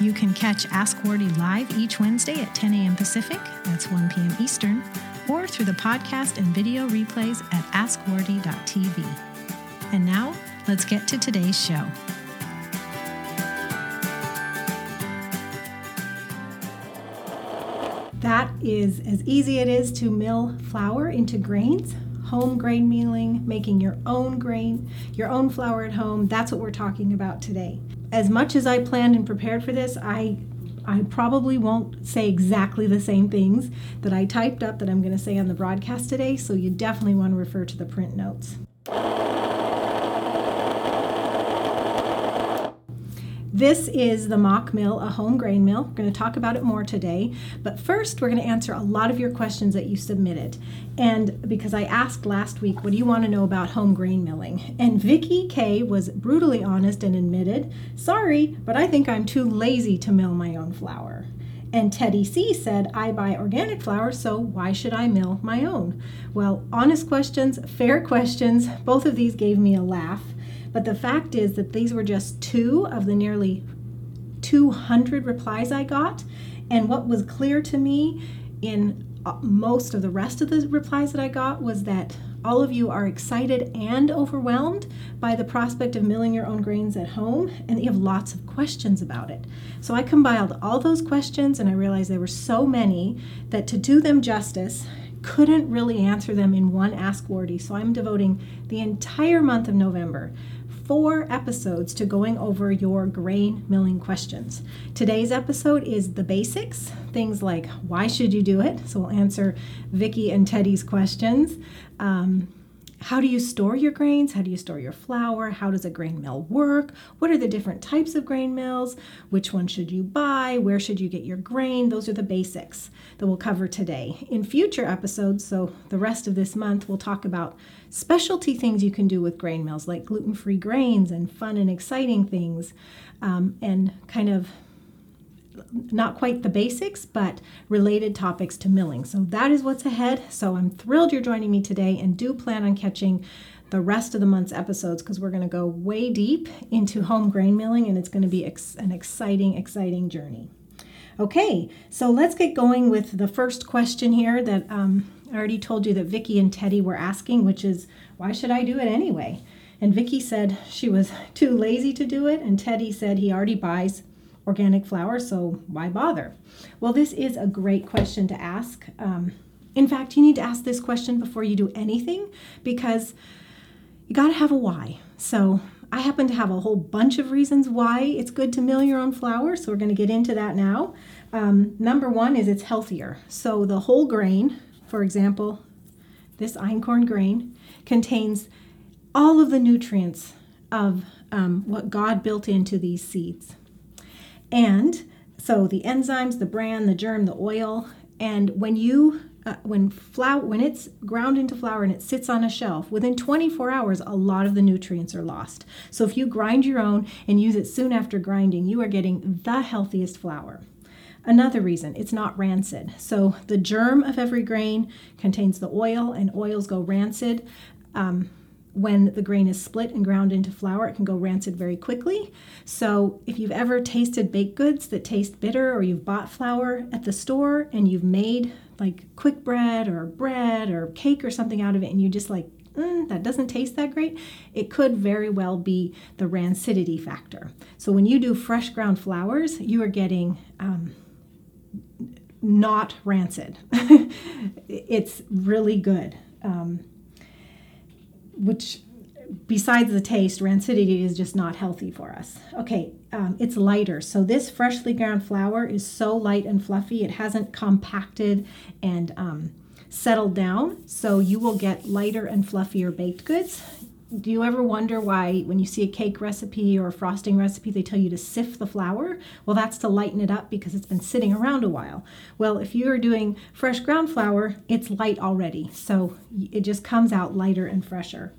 You can catch Ask Wardee live each Wednesday at 10 a.m. Pacific, that's 1 p.m. Eastern, or through the podcast and video replays at askwardee.tv. And now, let's get to today's show. That is as easy it is to mill flour into grains. Home grain milling, making your own grain, your own flour at home. That's what we're talking about today. As much as I planned and prepared for this, I I probably won't say exactly the same things that I typed up that I'm going to say on the broadcast today, so you definitely want to refer to the print notes. This is the Mock Mill, a home grain mill. We're going to talk about it more today. But first, we're going to answer a lot of your questions that you submitted. And because I asked last week, what do you want to know about home grain milling? And Vicki K was brutally honest and admitted, sorry, but I think I'm too lazy to mill my own flour. And Teddy C said, I buy organic flour, so why should I mill my own? Well, honest questions, fair questions, both of these gave me a laugh. But the fact is that these were just two of the nearly 200 replies I got. And what was clear to me in uh, most of the rest of the replies that I got was that all of you are excited and overwhelmed by the prospect of milling your own grains at home, and you have lots of questions about it. So I compiled all those questions, and I realized there were so many that to do them justice, couldn't really answer them in one Ask Wardee. So I'm devoting the entire month of November four episodes to going over your grain milling questions. Today's episode is the basics, things like why should you do it? So we'll answer Vicki and Teddy's questions. Um, how do you store your grains? How do you store your flour? How does a grain mill work? What are the different types of grain mills? Which one should you buy? Where should you get your grain? Those are the basics that we'll cover today. In future episodes, so the rest of this month, we'll talk about specialty things you can do with grain mills, like gluten free grains and fun and exciting things, um, and kind of not quite the basics, but related topics to milling. So that is what's ahead. So I'm thrilled you're joining me today and do plan on catching the rest of the month's episodes because we're going to go way deep into home grain milling and it's going to be ex- an exciting, exciting journey. Okay, so let's get going with the first question here that um, I already told you that Vicki and Teddy were asking, which is why should I do it anyway? And Vicki said she was too lazy to do it, and Teddy said he already buys organic flour, so why bother? Well, this is a great question to ask. Um, in fact, you need to ask this question before you do anything because you got to have a why. So, I happen to have a whole bunch of reasons why it's good to mill your own flour, so we're going to get into that now. Um, number one is it's healthier. So, the whole grain, for example, this einkorn grain, contains all of the nutrients of um, what God built into these seeds. And so the enzymes, the bran, the germ, the oil, and when you uh, when flour when it's ground into flour and it sits on a shelf within 24 hours a lot of the nutrients are lost. So if you grind your own and use it soon after grinding you are getting the healthiest flour. Another reason it's not rancid. So the germ of every grain contains the oil and oils go rancid. Um, when the grain is split and ground into flour, it can go rancid very quickly. So, if you've ever tasted baked goods that taste bitter, or you've bought flour at the store and you've made like quick bread or bread or cake or something out of it, and you just like, mm, that doesn't taste that great, it could very well be the rancidity factor. So, when you do fresh ground flours, you are getting um, not rancid. it's really good. Um, which besides the taste, rancidity is just not healthy for us. Okay, um, it's lighter. So this freshly ground flour is so light and fluffy. It hasn't compacted and um, settled down. So you will get lighter and fluffier baked goods. Do you ever wonder why when you see a cake recipe or a frosting recipe they tell you to sift the flour well that's to lighten it up because it's been sitting around a while well if you're doing fresh ground flour it's light already so it just comes out lighter and fresher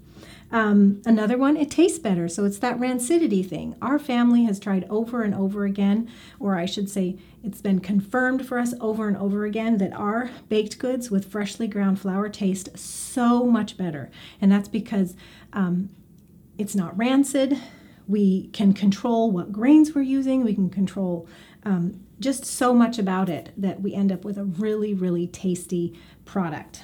um, another one, it tastes better. So it's that rancidity thing. Our family has tried over and over again, or I should say, it's been confirmed for us over and over again that our baked goods with freshly ground flour taste so much better. And that's because um, it's not rancid. We can control what grains we're using. We can control um, just so much about it that we end up with a really, really tasty product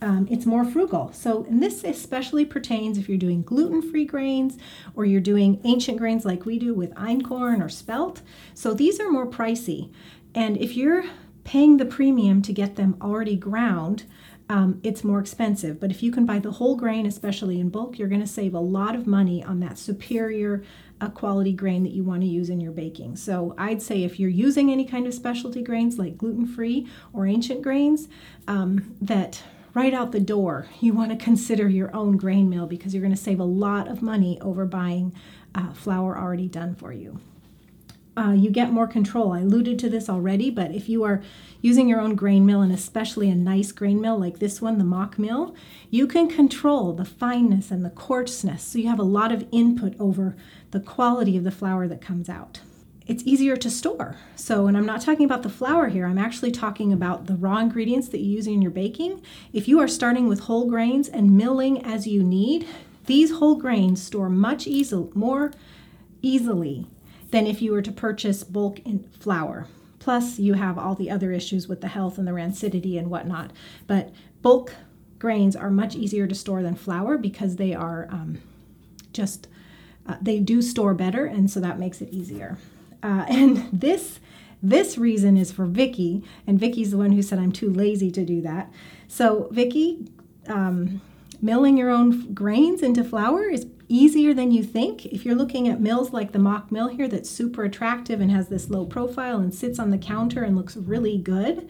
um, it's more frugal. So, and this especially pertains if you're doing gluten free grains or you're doing ancient grains like we do with einkorn or spelt. So, these are more pricey. And if you're paying the premium to get them already ground, um, it's more expensive. But if you can buy the whole grain, especially in bulk, you're going to save a lot of money on that superior uh, quality grain that you want to use in your baking. So I'd say if you're using any kind of specialty grains like gluten free or ancient grains, um, that right out the door, you want to consider your own grain mill because you're going to save a lot of money over buying uh, flour already done for you. Uh, you get more control. I alluded to this already, but if you are using your own grain mill and especially a nice grain mill like this one, the mock mill, you can control the fineness and the coarseness. So you have a lot of input over the quality of the flour that comes out it's easier to store. So, and I'm not talking about the flour here, I'm actually talking about the raw ingredients that you use in your baking. If you are starting with whole grains and milling as you need, these whole grains store much easy, more easily than if you were to purchase bulk in flour. Plus, you have all the other issues with the health and the rancidity and whatnot. But bulk grains are much easier to store than flour because they are um, just, uh, they do store better, and so that makes it easier. Uh, and this this reason is for Vicky, and Vicky's the one who said I'm too lazy to do that. So Vicky, um, milling your own grains into flour is easier than you think. If you're looking at mills like the mock mill here that's super attractive and has this low profile and sits on the counter and looks really good,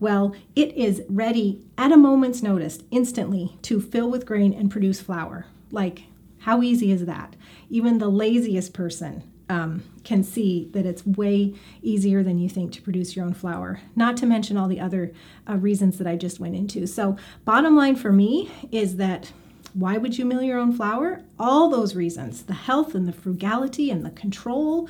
well, it is ready at a moment's notice, instantly, to fill with grain and produce flour. Like, how easy is that? Even the laziest person um, can see that it's way easier than you think to produce your own flour, not to mention all the other uh, reasons that I just went into. So, bottom line for me is that why would you mill your own flour? All those reasons the health and the frugality and the control.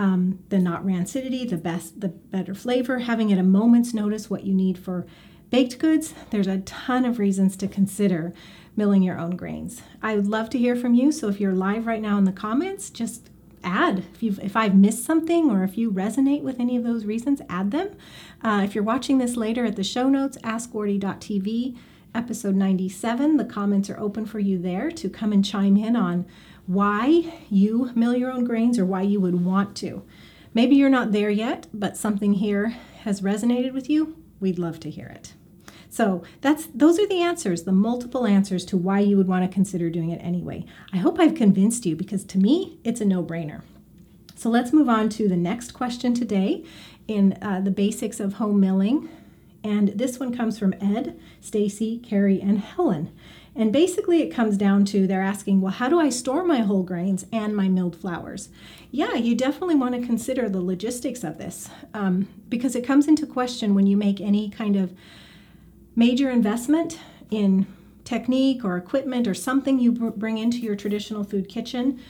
Um, the not rancidity, the best, the better flavor, having at a moment's notice what you need for baked goods. There's a ton of reasons to consider milling your own grains. I would love to hear from you. So if you're live right now in the comments, just add if you if I've missed something or if you resonate with any of those reasons, add them. Uh, if you're watching this later at the show notes, askwardee.tv, episode 97, the comments are open for you there to come and chime in on why you mill your own grains or why you would want to. Maybe you're not there yet, but something here has resonated with you. We'd love to hear it. So that's those are the answers, the multiple answers to why you would want to consider doing it anyway. I hope I've convinced you because to me, it's a no-brainer. So let's move on to the next question today in uh, the basics of home milling. And this one comes from Ed, Stacy, Carrie, and Helen. And basically, it comes down to they're asking, well, how do I store my whole grains and my milled flours? Yeah, you definitely want to consider the logistics of this um, because it comes into question when you make any kind of major investment in technique or equipment or something you bring into your traditional food kitchen,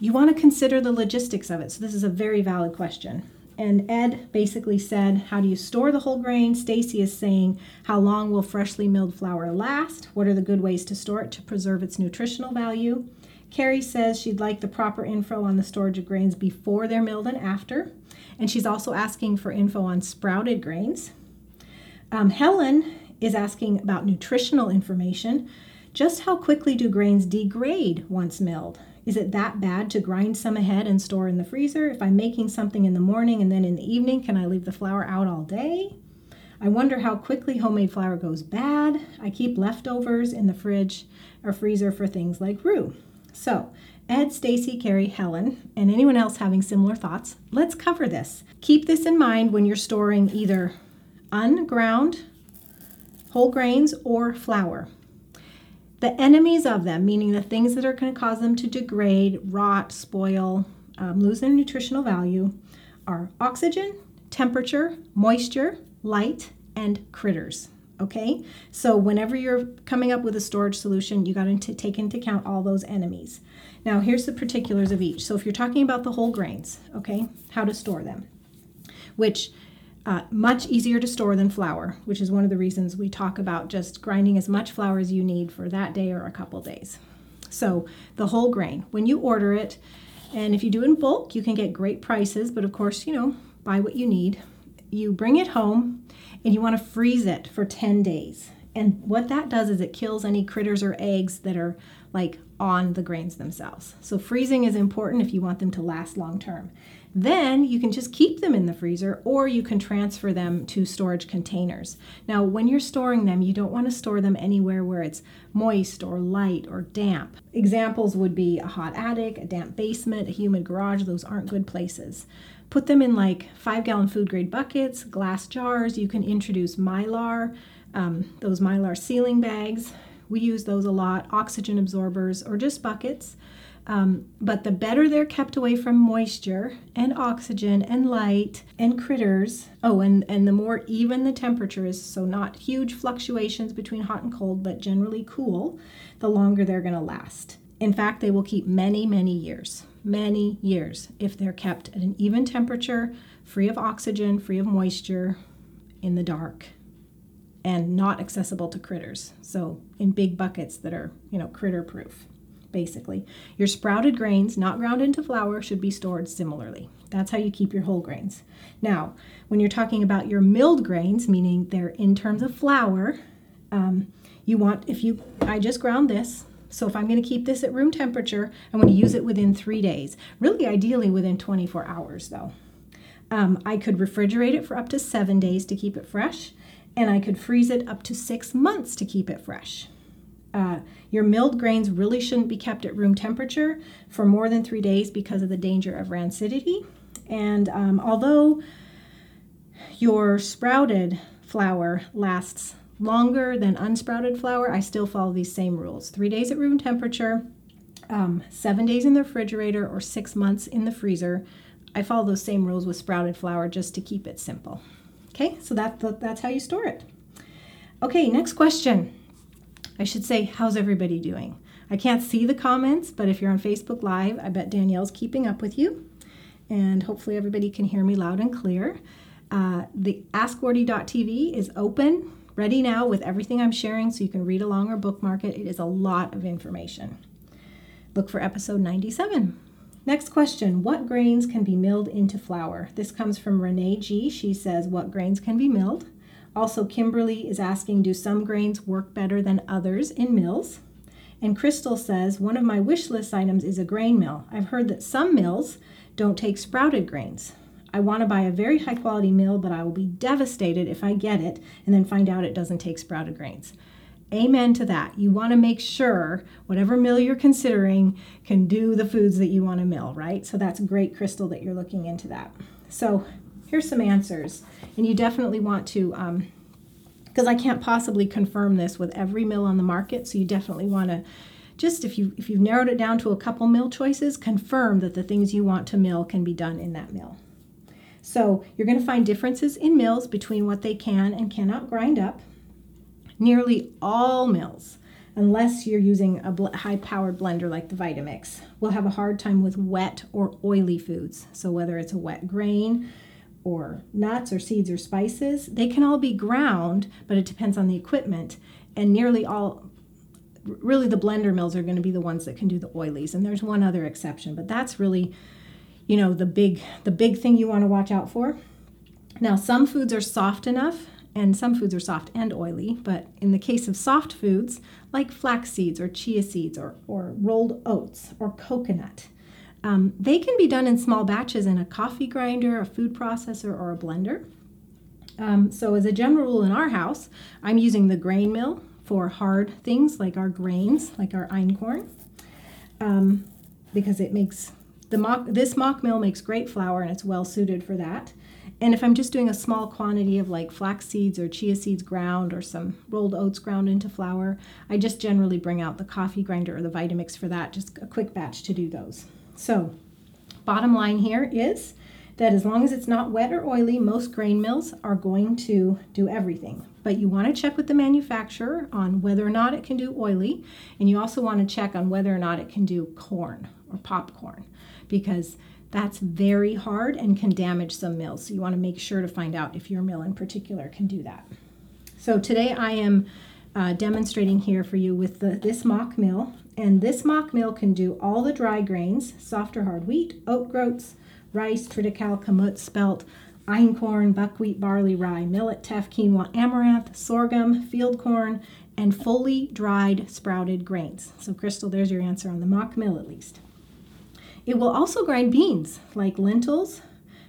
you want to consider the logistics of it. So this is a very valid question. And Ed basically said, How do you store the whole grain? Stacy is saying, How long will freshly milled flour last? What are the good ways to store it to preserve its nutritional value? Carrie says she'd like the proper info on the storage of grains before they're milled and after. And she's also asking for info on sprouted grains. Um, Helen is asking about nutritional information. Just how quickly do grains degrade once milled? Is it that bad to grind some ahead and store in the freezer? If I'm making something in the morning and then in the evening, can I leave the flour out all day? I wonder how quickly homemade flour goes bad. I keep leftovers in the fridge or freezer for things like roux. So, Ed, Stacy, Carrie, Helen, and anyone else having similar thoughts, let's cover this. Keep this in mind when you're storing either unground whole grains or flour. The enemies of them, meaning the things that are going to cause them to degrade, rot, spoil, um, lose their nutritional value, are oxygen, temperature, moisture, light, and critters. Okay, so whenever you're coming up with a storage solution, you got to take into account all those enemies. Now, here's the particulars of each. So, if you're talking about the whole grains, okay, how to store them, which uh, much easier to store than flour, which is one of the reasons we talk about just grinding as much flour as you need for that day or a couple days. So, the whole grain, when you order it, and if you do in bulk, you can get great prices, but of course, you know, buy what you need. You bring it home and you want to freeze it for 10 days. And what that does is it kills any critters or eggs that are like on the grains themselves. So freezing is important if you want them to last long term. Then you can just keep them in the freezer or you can transfer them to storage containers. Now, when you're storing them, you don't want to store them anywhere where it's moist or light or damp. Examples would be a hot attic, a damp basement, a humid garage. Those aren't good places. Put them in like five gallon food grade buckets, glass jars. You can introduce mylar, um, those mylar sealing bags. We use those a lot, oxygen absorbers, or just buckets. Um, but the better they're kept away from moisture and oxygen and light and critters. Oh, and, and the more even the temperature is, so not huge fluctuations between hot and cold, but generally cool, the longer they're going to last. In fact, they will keep many, many years, many years if they're kept at an even temperature, free of oxygen, free of moisture, in the dark, and not accessible to critters. So, in big buckets that are, you know, critter proof basically. Your sprouted grains, not ground into flour, should be stored similarly. That's how you keep your whole grains. Now, when you're talking about your milled grains, meaning they're in terms of flour, um, you want, if you, I just ground this, so if I'm going to keep this at room temperature, I'm going to use it within three days. Really, ideally within 24 hours, though. Um, I could refrigerate it for up to seven days to keep it fresh, and I could freeze it up to six months to keep it fresh. Uh, your milled grains really shouldn't be kept at room temperature for more than three days because of the danger of rancidity. And um, although your sprouted flour lasts longer than unsprouted flour, I still follow these same rules. Three days at room temperature, um, seven days in the refrigerator, or six months in the freezer. I follow those same rules with sprouted flour just to keep it simple. Okay, so that, that's how you store it. Okay, next question. I should say, how's everybody doing? I can't see the comments, but if you're on Facebook Live, I bet Danielle's keeping up with you. And hopefully, everybody can hear me loud and clear. Uh, the AskWardee.tv is open, ready now with everything I'm sharing, so you can read along or bookmark it. It is a lot of information. Look for episode 97. Next question What grains can be milled into flour? This comes from Renee G. She says, What grains can be milled? Also, Kimberly is asking Do some grains work better than others in mills? And Crystal says One of my wish list items is a grain mill. I've heard that some mills don't take sprouted grains. I want to buy a very high quality mill, but I will be devastated if I get it and then find out it doesn't take sprouted grains. Amen to that. You want to make sure whatever mill you're considering can do the foods that you want to mill, right? So that's great, Crystal, that you're looking into that. So here's some answers. And you definitely want to, because um, I can't possibly confirm this with every mill on the market, so you definitely want to just if you if you've narrowed it down to a couple mill choices, confirm that the things you want to mill can be done in that mill. So you're going to find differences in mills between what they can and cannot grind up. Nearly all mills, unless you're using a bl- high-powered blender like the Vitamix, will have a hard time with wet or oily foods. So whether it's a wet grain, or nuts or seeds or spices, they can all be ground, but it depends on the equipment. And nearly all, really, the blender mills are going to be the ones that can do the oilies. And there's one other exception, but that's really, you know, the big the big thing you want to watch out for. Now, some foods are soft enough, and some foods are soft and oily. But in the case of soft foods, like flax seeds or chia seeds or, or rolled oats or coconut, um, they can be done in small batches in a coffee grinder, a food processor, or a blender. Um, so, as a general rule in our house, I'm using the grain mill for hard things like our grains, like our einkorn, um, because it makes the mock, this mock mill makes great flour and it's well suited for that. And if I'm just doing a small quantity of like flax seeds or chia seeds ground or some rolled oats ground into flour, I just generally bring out the coffee grinder or the Vitamix for that, just a quick batch to do those. So, bottom line here is that as long as it's not wet or oily, most grain mills are going to do everything. But you want to check with the manufacturer on whether or not it can do oily, and you also want to check on whether or not it can do corn or popcorn because that's very hard and can damage some mills. So you want to make sure to find out if your mill in particular can do that. So today I am uh, demonstrating here for you with the, this mock mill. And this mock mill can do all the dry grains, soft or hard wheat, oat groats, rice, triticale, kamut, spelt, einkorn, buckwheat, barley, rye, millet, teff, quinoa, amaranth, sorghum, field corn, and fully dried sprouted grains. So Crystal, there's your answer on the mock mill at least. It will also grind beans like lentils,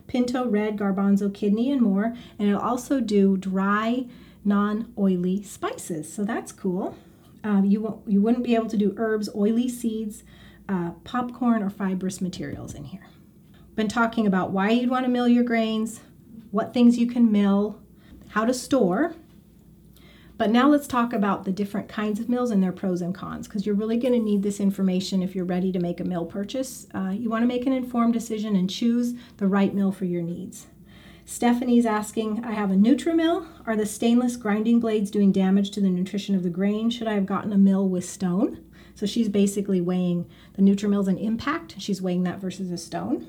pinto, red, garbanzo, kidney, and more. And it'll also do dry, non oily spices. So that's cool. Um, you, won't, you wouldn't be able to do herbs, oily seeds, uh, popcorn, or fibrous materials in here. Been talking about why you'd want to mill your grains, what things you can mill, how to store, but now let's talk about the different kinds of mills and their pros and cons because you're really going to need this information if you're ready to make a mill purchase. Uh, you want to make an informed decision and choose the right mill for your needs. Stephanie's asking, I have a Nutrimill. Are the stainless grinding blades doing damage to the nutrition of the grain? Should I have gotten a mill with stone? So she's basically weighing the Nutrimill's an impact. She's weighing that versus a stone.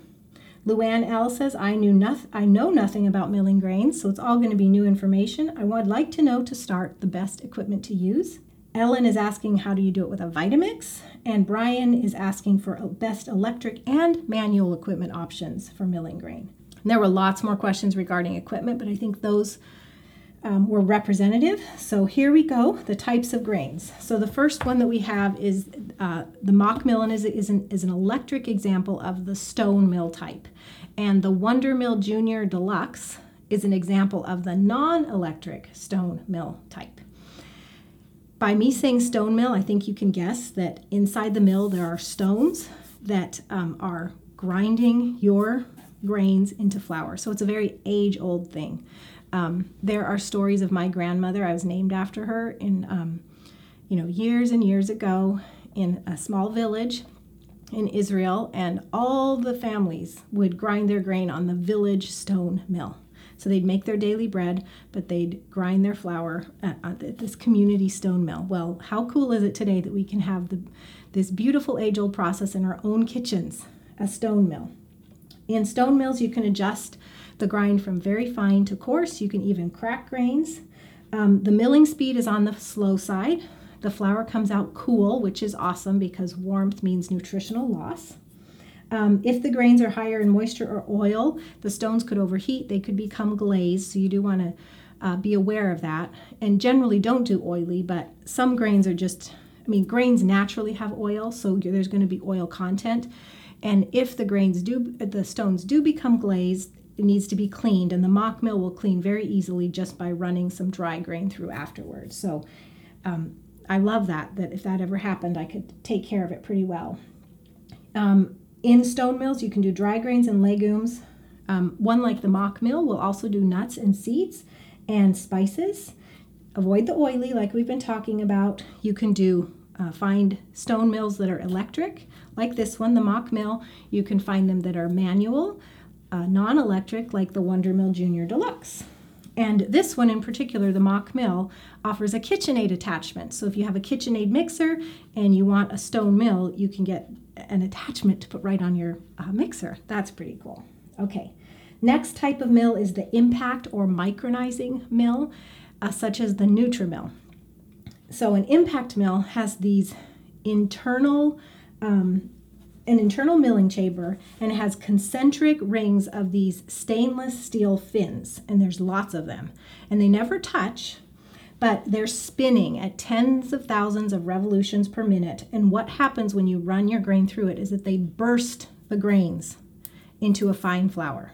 Luann L says, I knew nothing I know nothing about milling grains, so it's all going to be new information. I would like to know to start the best equipment to use. Ellen is asking how do you do it with a Vitamix, and Brian is asking for best electric and manual equipment options for milling grain. There were lots more questions regarding equipment, but I think those um, were representative. So here we go, the types of grains. So the first one that we have is uh, the mock mill is, is, an, is an electric example of the stone mill type. And the Wonder Mill Junior Deluxe is an example of the non-electric stone mill type. By me saying stone mill, I think you can guess that inside the mill there are stones that um, are grinding your grains into flour. So it's a very age old thing. Um, there are stories of my grandmother. I was named after her in, um, you know, years and years ago in a small village in Israel, and all the families would grind their grain on the village stone mill. So they'd make their daily bread, but they'd grind their flour at, this community stone mill. Well, how cool is it today that we can have the, this beautiful age old process in our own kitchens, a stone mill? In stone mills, you can adjust the grind from very fine to coarse. You can even crack grains. Um, the milling speed is on the slow side. The flour comes out cool, which is awesome because warmth means nutritional loss. Um, if the grains are higher in moisture or oil, the stones could overheat. They could become glazed, so you do want to uh, be aware of that. And generally, don't do oily, but some grains are just, I mean, grains naturally have oil, so there's going to be oil content. And if the grains do, the stones do become glazed, it needs to be cleaned, and the mock mill will clean very easily just by running some dry grain through afterwards. So um, I love that, that if that ever happened, I could take care of it pretty well. Um, in stone mills, you can do dry grains and legumes. Um, one like the mock mill will also do nuts and seeds and spices. Avoid the oily, like we've been talking about. You can do uh, find stone mills that are electric, like this one, the mock mill. You can find them that are manual uh, non electric like the Wonder Mill Junior Deluxe. And this one in particular, the Mock Mill, offers a KitchenAid attachment. So if you have a KitchenAid mixer and you want a stone mill, you can get an attachment to put right on your uh, mixer. That's pretty cool. Okay, next type of mill is the impact or micronizing mill, uh, such as the Nutrimill. So an impact mill has these internal um, an internal milling chamber and has concentric rings of these stainless steel fins, and there's lots of them. And they never touch, but they're spinning at tens of thousands of revolutions per minute. And what happens when you run your grain through it is that they burst the grains into a fine flour.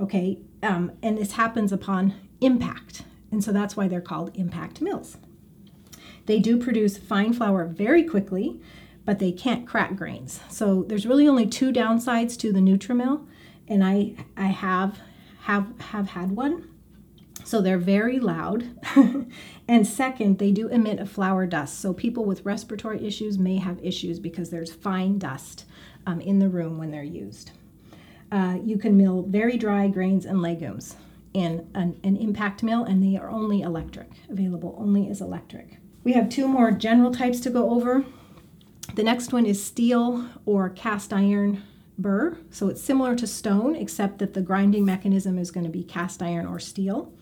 Okay, um, and this happens upon impact. And so that's why they're called impact mills. They do produce fine flour very quickly but they can't crack grains. So there's really only two downsides to the Nutrimill, and I I have have have had one. So they're very loud. and second, they do emit a flour dust. So people with respiratory issues may have issues because there's fine dust um, in the room when they're used. Uh, you can mill very dry grains and legumes in an, an impact mill, and they are only electric, available only as electric. We have two more general types to go over. The next one is steel or cast iron burr. So it's similar to stone, except that the grinding mechanism is going to be cast iron or steel.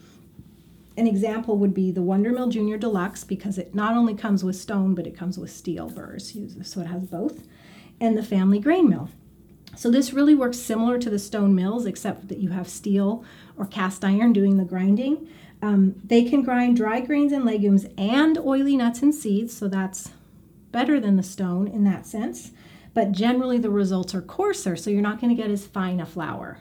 An example would be the Wonder Mill Junior Deluxe because it not only comes with stone, but it comes with steel burrs, so it has both. And the Family Grain Mill. So this really works similar to the stone mills, except that you have steel or cast iron doing the grinding. Um, they can grind dry grains and legumes and oily nuts and seeds, so that's better than the stone in that sense. But generally, the results are coarser, so you're not going to get as fine a flour.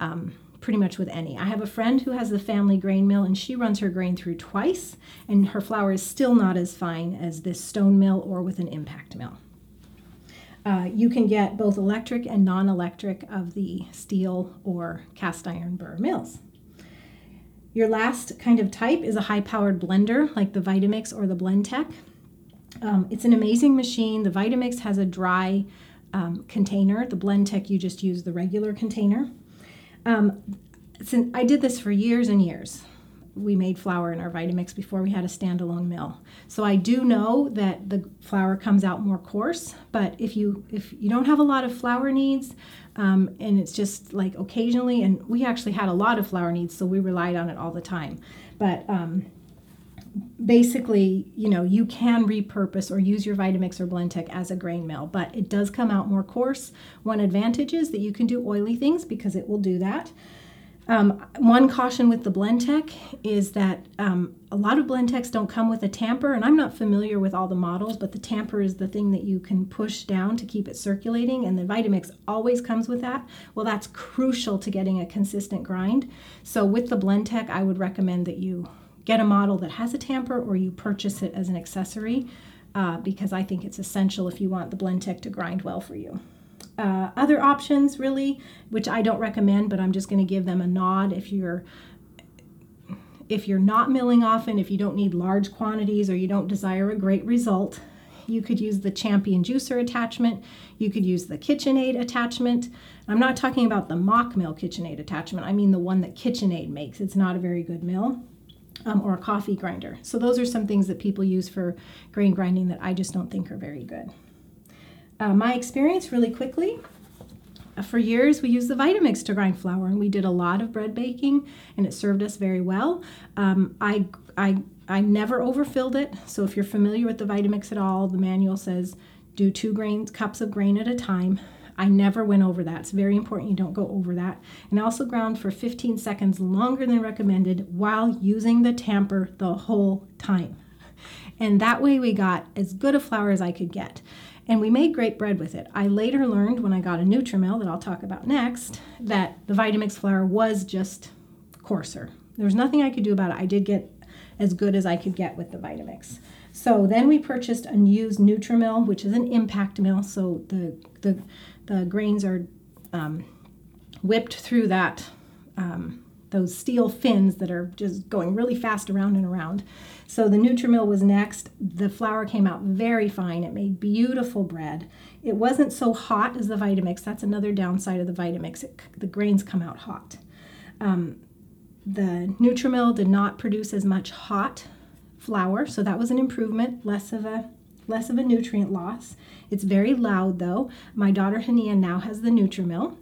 Um, pretty much with any. I have a friend who has the family grain mill and she runs her grain through twice, and her flour is still not as fine as this stone mill or with an impact mill. Uh, you can get both electric and non electric of the steel or cast iron burr mills. Your last kind of type is a high powered blender like the Vitamix or the Blendtec. Um, it's an amazing machine. The Vitamix has a dry um, container, the Blendtec, you just use the regular container. Um, I did this for years and years. We made flour in our Vitamix before we had a standalone mill. So I do know that the flour comes out more coarse, but if you if you don't have a lot of flour needs, um, and it's just like occasionally, and we actually had a lot of flour needs, so we relied on it all the time. But um, basically, you know, you can repurpose or use your Vitamix or Blendtec as a grain mill, but it does come out more coarse. One advantage is that you can do oily things because it will do that. Um, one caution with the Blendtec is that um, a lot of Blendtecs don't come with a tamper, and I'm not familiar with all the models, but the tamper is the thing that you can push down to keep it circulating, and the Vitamix always comes with that. Well, that's crucial to getting a consistent grind. So with the Blendtec, I would recommend that you get a model that has a tamper or you purchase it as an accessory uh, because I think it's essential if you want the Blendtec to grind well for you. Uh, other options, really, which I don't recommend, but I'm just going to give them a nod if you're if you're not milling often, if you don't need large quantities or you don't desire a great result, you could use the Champion juicer attachment. You could use the KitchenAid attachment. I'm not talking about the mock mill KitchenAid attachment. I mean the one that KitchenAid makes. It's not a very good mill um, or a coffee grinder. So those are some things that people use for grain grinding that I just don't think are very good. Uh, my experience, really quickly, uh, for years we used the Vitamix to grind flour, and we did a lot of bread baking, and it served us very well. Um, I, I, I never overfilled it, so if you're familiar with the Vitamix at all, the manual says do two grains cups of grain at a time. I never went over that. It's very important you don't go over that. And also ground for 15 seconds longer than recommended while using the tamper the whole time. And that way we got as good a flour as I could get. And we made great bread with it. I later learned when I got a Nutrimill that I'll talk about next that the Vitamix flour was just coarser. There was nothing I could do about it. I did get as good as I could get with the Vitamix. So then we purchased a used Nutrimill, which is an impact mill. So the the the grains are um, whipped through that um, those steel fins that are just going really fast around and around. So the Nutrimill was next. The flour came out very fine. It made beautiful bread. It wasn't so hot as the Vitamix. That's another downside of the Vitamix. It, the grains come out hot. Um, the Nutrimill did not produce as much hot flour, so that was an improvement, less of a less of a nutrient loss. It's very loud though. My daughter Hania now has the Nutrimill.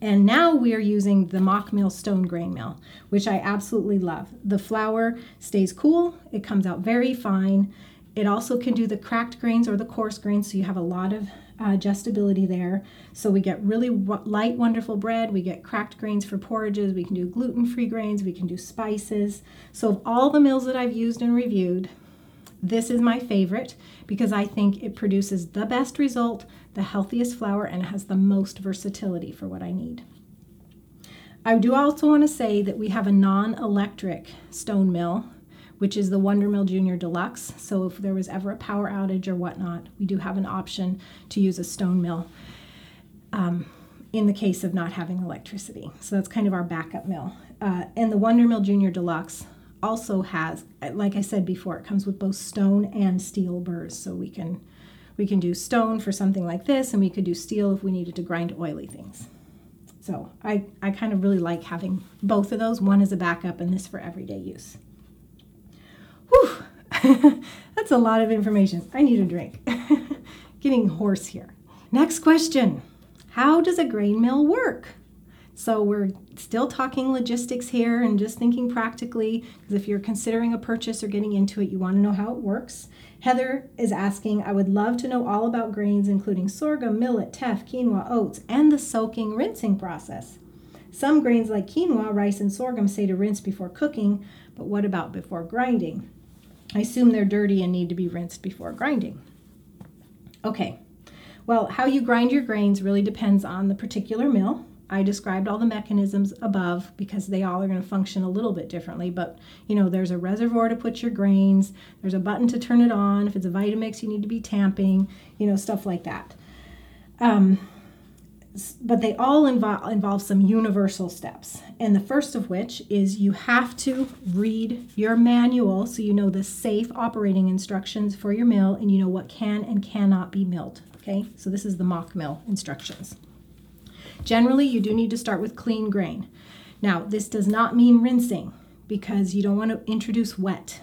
And now we are using the mock mill stone grain mill, which I absolutely love. The flour stays cool, it comes out very fine. It also can do the cracked grains or the coarse grains, so you have a lot of uh, adjustability there. So we get really light, wonderful bread. We get cracked grains for porridges. We can do gluten free grains. We can do spices. So, of all the mills that I've used and reviewed, this is my favorite because I think it produces the best result, the healthiest flour, and has the most versatility for what I need. I do also want to say that we have a non electric stone mill, which is the Wonder Mill Junior Deluxe. So if there was ever a power outage or whatnot, we do have an option to use a stone mill. Um, in the case of not having electricity. So that's kind of our backup mill. Uh, and the Wonder Mill Junior Deluxe also has, like I said before, it comes with both stone and steel burrs. So we can we can do stone for something like this, and we could do steel if we needed to grind oily things. So I, I kind of really like having both of those, one as a backup and this for everyday use. Whew, that's a lot of information. I need a drink. Getting hoarse here. Next question How does a grain mill work? So we're still talking logistics here and just thinking practically because if you're considering a purchase or getting into it, you want to know how it works. Heather is asking, I would love to know all about grains, including sorghum, millet, teff, quinoa, oats, and the soaking rinsing process. Some grains like quinoa, rice, and sorghum say to rinse before cooking, but what about before grinding? I assume they're dirty and need to be rinsed before grinding. Okay, well, how you grind your grains really depends on the particular mill. I described all the mechanisms above because they all are going to function a little bit differently. But you know, there's a reservoir to put your grains, there's a button to turn it on. If it's a Vitamix, you need to be tamping, you know, stuff like that. Um, but they all involve, involve some universal steps. And the first of which is you have to read your manual so you know the safe operating instructions for your mill and you know what can and cannot be milled. Okay, so this is the mock mill instructions. Generally, you do need to start with clean grain. Now, this does not mean rinsing because you don't want to introduce wet.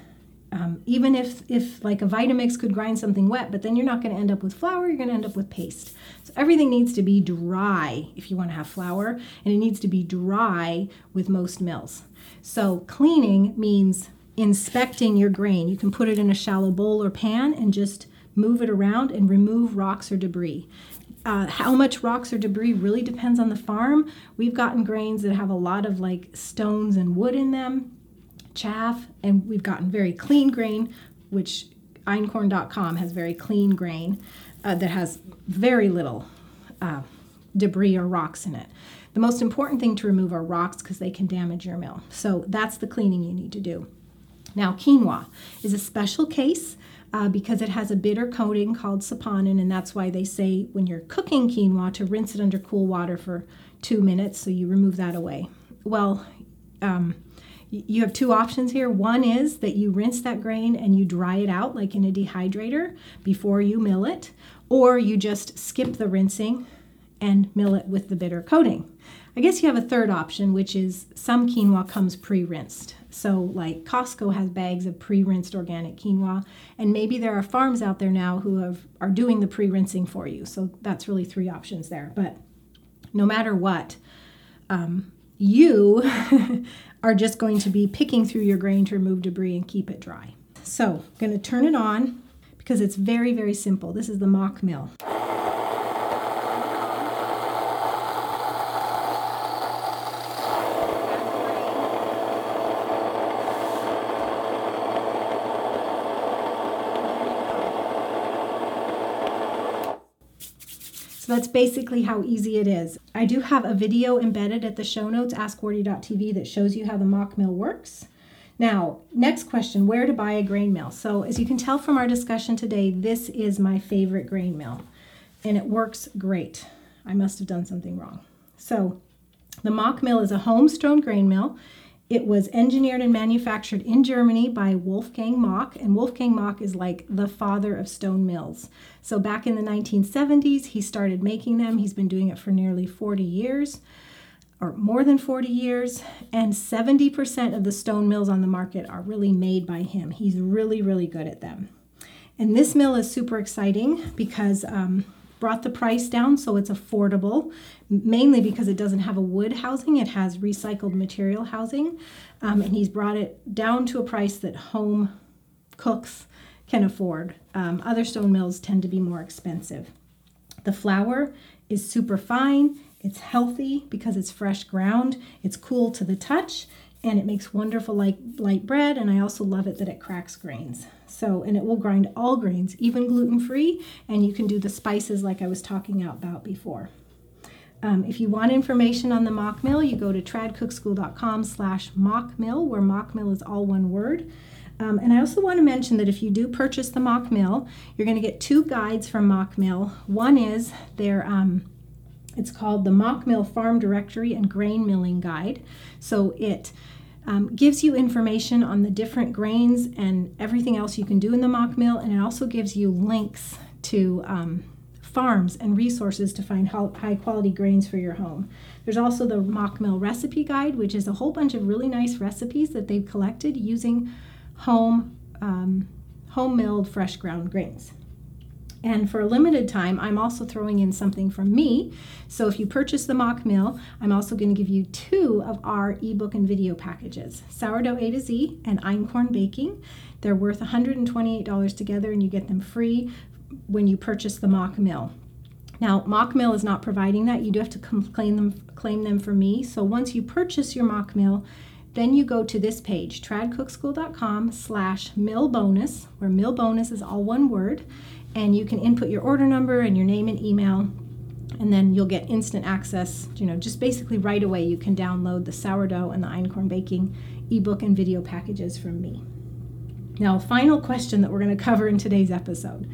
Um, even if, if like a Vitamix could grind something wet, but then you're not going to end up with flour, you're going to end up with paste. So everything needs to be dry if you want to have flour, and it needs to be dry with most mills. So cleaning means inspecting your grain. You can put it in a shallow bowl or pan and just move it around and remove rocks or debris. Uh, how much rocks or debris really depends on the farm. We've gotten grains that have a lot of like stones and wood in them, chaff, and we've gotten very clean grain, which einkorn.com has very clean grain uh, that has very little uh, debris or rocks in it. The most important thing to remove are rocks because they can damage your mill. So that's the cleaning you need to do. Now, quinoa is a special case uh, because it has a bitter coating called saponin, and that's why they say when you're cooking quinoa to rinse it under cool water for two minutes so you remove that away. Well, um, you have two options here. One is that you rinse that grain and you dry it out like in a dehydrator before you mill it, or you just skip the rinsing and mill it with the bitter coating. I guess you have a third option, which is some quinoa comes pre rinsed. So, like Costco has bags of pre rinsed organic quinoa, and maybe there are farms out there now who have, are doing the pre rinsing for you. So, that's really three options there. But no matter what, um, you are just going to be picking through your grain to remove debris and keep it dry. So, I'm going to turn it on because it's very, very simple. This is the mock mill. That's basically how easy it is. I do have a video embedded at the show notes, askwardee.tv, that shows you how the mock mill works. Now, next question where to buy a grain mill? So, as you can tell from our discussion today, this is my favorite grain mill, and it works great. I must have done something wrong. So, the mock mill is a Holmstone grain mill. It was engineered and manufactured in Germany by Wolfgang Mock, and Wolfgang Mock is like the father of stone mills. So, back in the 1970s, he started making them. He's been doing it for nearly 40 years, or more than 40 years, and 70% of the stone mills on the market are really made by him. He's really, really good at them. And this mill is super exciting because um, brought the price down so it's affordable, mainly because it doesn't have a wood housing, it has recycled material housing. Um, and he's brought it down to a price that home cooks can afford. Um, other stone mills tend to be more expensive. The flour is super fine, it's healthy because it's fresh ground, it's cool to the touch, and it makes wonderful light, light bread. And I also love it that it cracks grains. So, and it will grind all grains, even gluten free, and you can do the spices like I was talking about before. Um, if you want information on the mock mill, you go to tradcookschool.com slash mock mill, where mock mill is all one word. Um, and I also want to mention that if you do purchase the mock mill, you're going to get two guides from mock mill. One is their um, It's called the Mock Mill Farm Directory and Grain Milling Guide. So it um, gives you information on the different grains and everything else you can do in the mock mill, and it also gives you links to um, farms and resources to find high quality grains for your home. There's also the mock mill recipe guide, which is a whole bunch of really nice recipes that they've collected using home um, home milled fresh ground grains. And for a limited time, I'm also throwing in something from me. So if you purchase the Mockmill, I'm also going to give you two of our ebook and video packages Sourdough A to Z and Einkorn Baking. They're worth $128 together, and you get them free when you purchase the Mockmill. Now, Mockmill is not providing that. You do have to claim them, claim them for me. So once you purchase your Mockmill, then you go to this page, tradcookschool.com slash mill bonus, where mill bonus is all one word and you can input your order number and your name and email and then you'll get instant access you know just basically right away you can download the sourdough and the einkorn baking ebook and video packages from me. Now final question that we're going to cover in today's episode.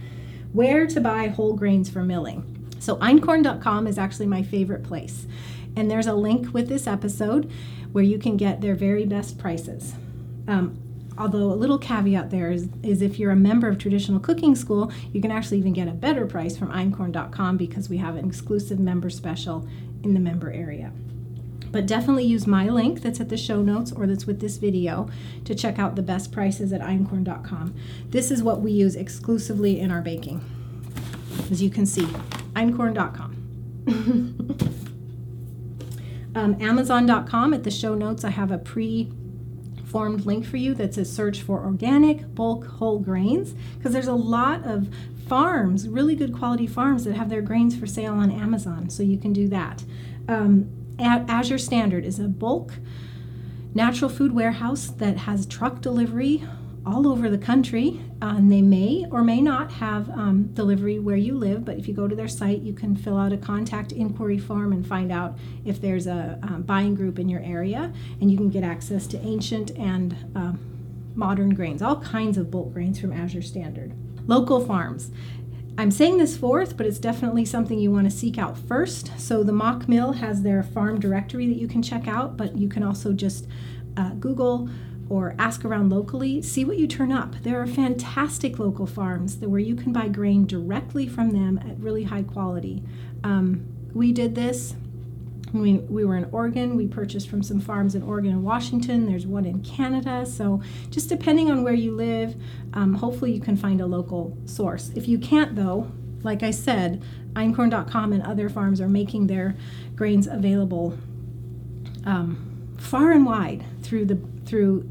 Where to buy whole grains for milling? So einkorn.com is actually my favorite place. And there's a link with this episode where you can get their very best prices. Um, although a little caveat there is, is if you're a member of traditional cooking school you can actually even get a better price from einkorn.com because we have an exclusive member special in the member area. But definitely use my link that's at the show notes or that's with this video to check out the best prices at einkorn.com this is what we use exclusively in our baking as you can see einkorn.com um, amazon.com at the show notes i have a pre formed link for you that says search for organic bulk whole grains because there's a lot of farms, really good quality farms that have their grains for sale on Amazon. So you can do that. Um, Azure Standard is a bulk natural food warehouse that has truck delivery all over the country. Uh, and they may or may not have um, delivery where you live, but if you go to their site, you can fill out a contact inquiry form and find out if there's a um, buying group in your area, and you can get access to ancient and um, modern grains, all kinds of bulk grains from Azure Standard. Local farms. I'm saying this fourth, but it's definitely something you want to seek out first. So the Mockmill has their farm directory that you can check out, but you can also just uh, Google or ask around locally, see what you turn up. There are fantastic local farms where you can buy grain directly from them at really high quality. Um, we did this. We, we were in Oregon. We purchased from some farms in Oregon and Washington. There's one in Canada. So, just depending on where you live, um, hopefully you can find a local source. If you can't, though, like I said, einkorn.com and other farms are making their grains available um, far and wide through the through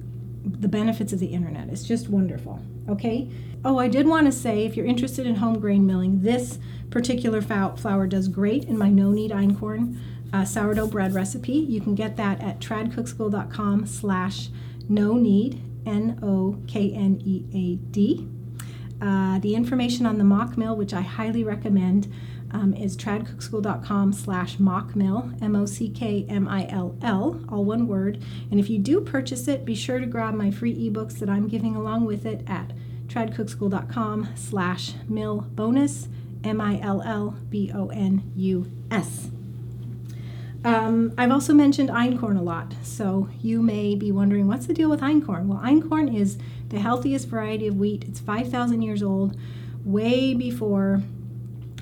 the benefits of the internet. It's just wonderful. Okay. Oh, I did want to say if you're interested in home grain milling, this particular flour does great in my no knead einkorn uh, sourdough bread recipe. You can get that at tradcookschool.com slash no knead, N O K N E A D. Uh, the information on the Mockmill, which I highly recommend, um, is tradcookschool.com slash mockmill, M-O-C-K-M-I-L-L, all one word. And if you do purchase it, be sure to grab my free ebooks that I'm giving along with it at tradcookschool.com slash mill bonus, M-I-L-L-B-O-N-U-S. Um, I've also mentioned einkorn a lot, so you may be wondering what's the deal with einkorn? Well, einkorn is the healthiest variety of wheat. It's 5,000 years old, way before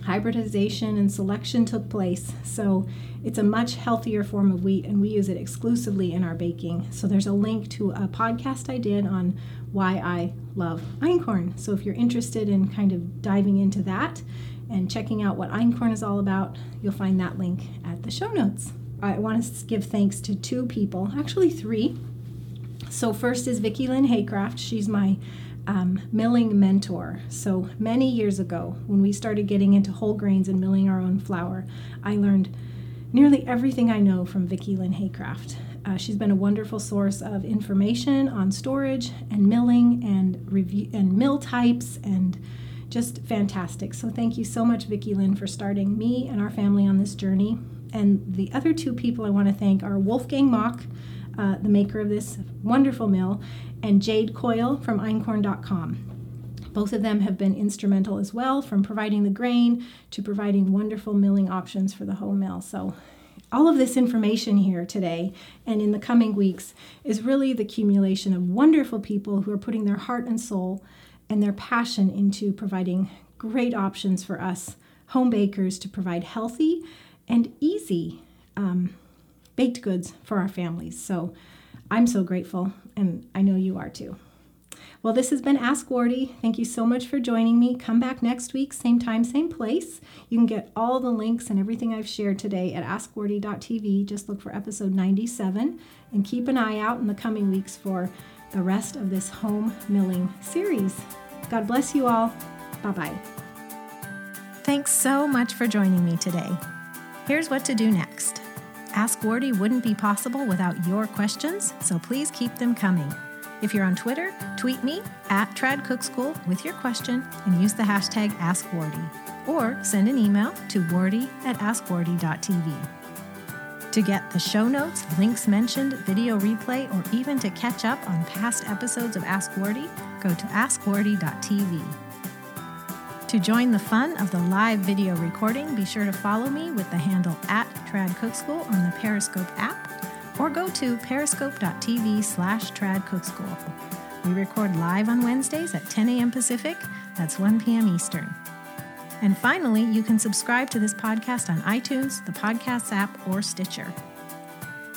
hybridization and selection took place. So it's a much healthier form of wheat, and we use it exclusively in our baking. So there's a link to a podcast I did on why I love einkorn. So if you're interested in kind of diving into that and checking out what einkorn is all about, you'll find that link at the show notes. I want to give thanks to two people, actually three. So first is Vicki Lynn Haycraft. She's my um, milling mentor. So many years ago, when we started getting into whole grains and milling our own flour, I learned nearly everything I know from Vicki Lynn Haycraft. Uh, she's been a wonderful source of information on storage and milling and review and mill types and just fantastic. So thank you so much, Vicki Lynn, for starting me and our family on this journey. And the other two people I want to thank are Wolfgang Mock, uh, the maker of this wonderful mill, and Jade Koyle from einkorn.com. Both of them have been instrumental as well, from providing the grain to providing wonderful milling options for the home mill. So, all of this information here today and in the coming weeks is really the accumulation of wonderful people who are putting their heart and soul and their passion into providing great options for us home bakers to provide healthy and easy um, baked goods for our families. So I'm so grateful, and I know you are too. Well, this has been Ask Wardee. Thank you so much for joining me. Come back next week, same time, same place. You can get all the links and everything I've shared today at askwardee.tv. Just look for episode 97 and keep an eye out in the coming weeks for the rest of this home milling series. God bless you all. Bye bye. Thanks so much for joining me today. Here's what to do next. Ask Wardee wouldn't be possible without your questions, so please keep them coming. If you're on Twitter, tweet me at Trad Cook School with your question and use the hashtag AskWardee. Or send an email to wardee at askwardee.tv. To get the show notes, links mentioned, video replay, or even to catch up on past episodes of Ask Wardee, go to askwardee.tv. To join the fun of the live video recording, be sure to follow me with the handle at Trad Cook School on the Periscope app or go to periscope.tv slash tradcookschool. We record live on Wednesdays at 10 a.m. Pacific, that's 1 p.m. Eastern. And finally, you can subscribe to this podcast on iTunes, the Podcasts app, or Stitcher.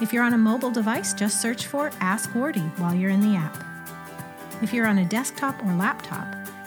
If you're on a mobile device, just search for Ask Wardee while you're in the app. If you're on a desktop or laptop,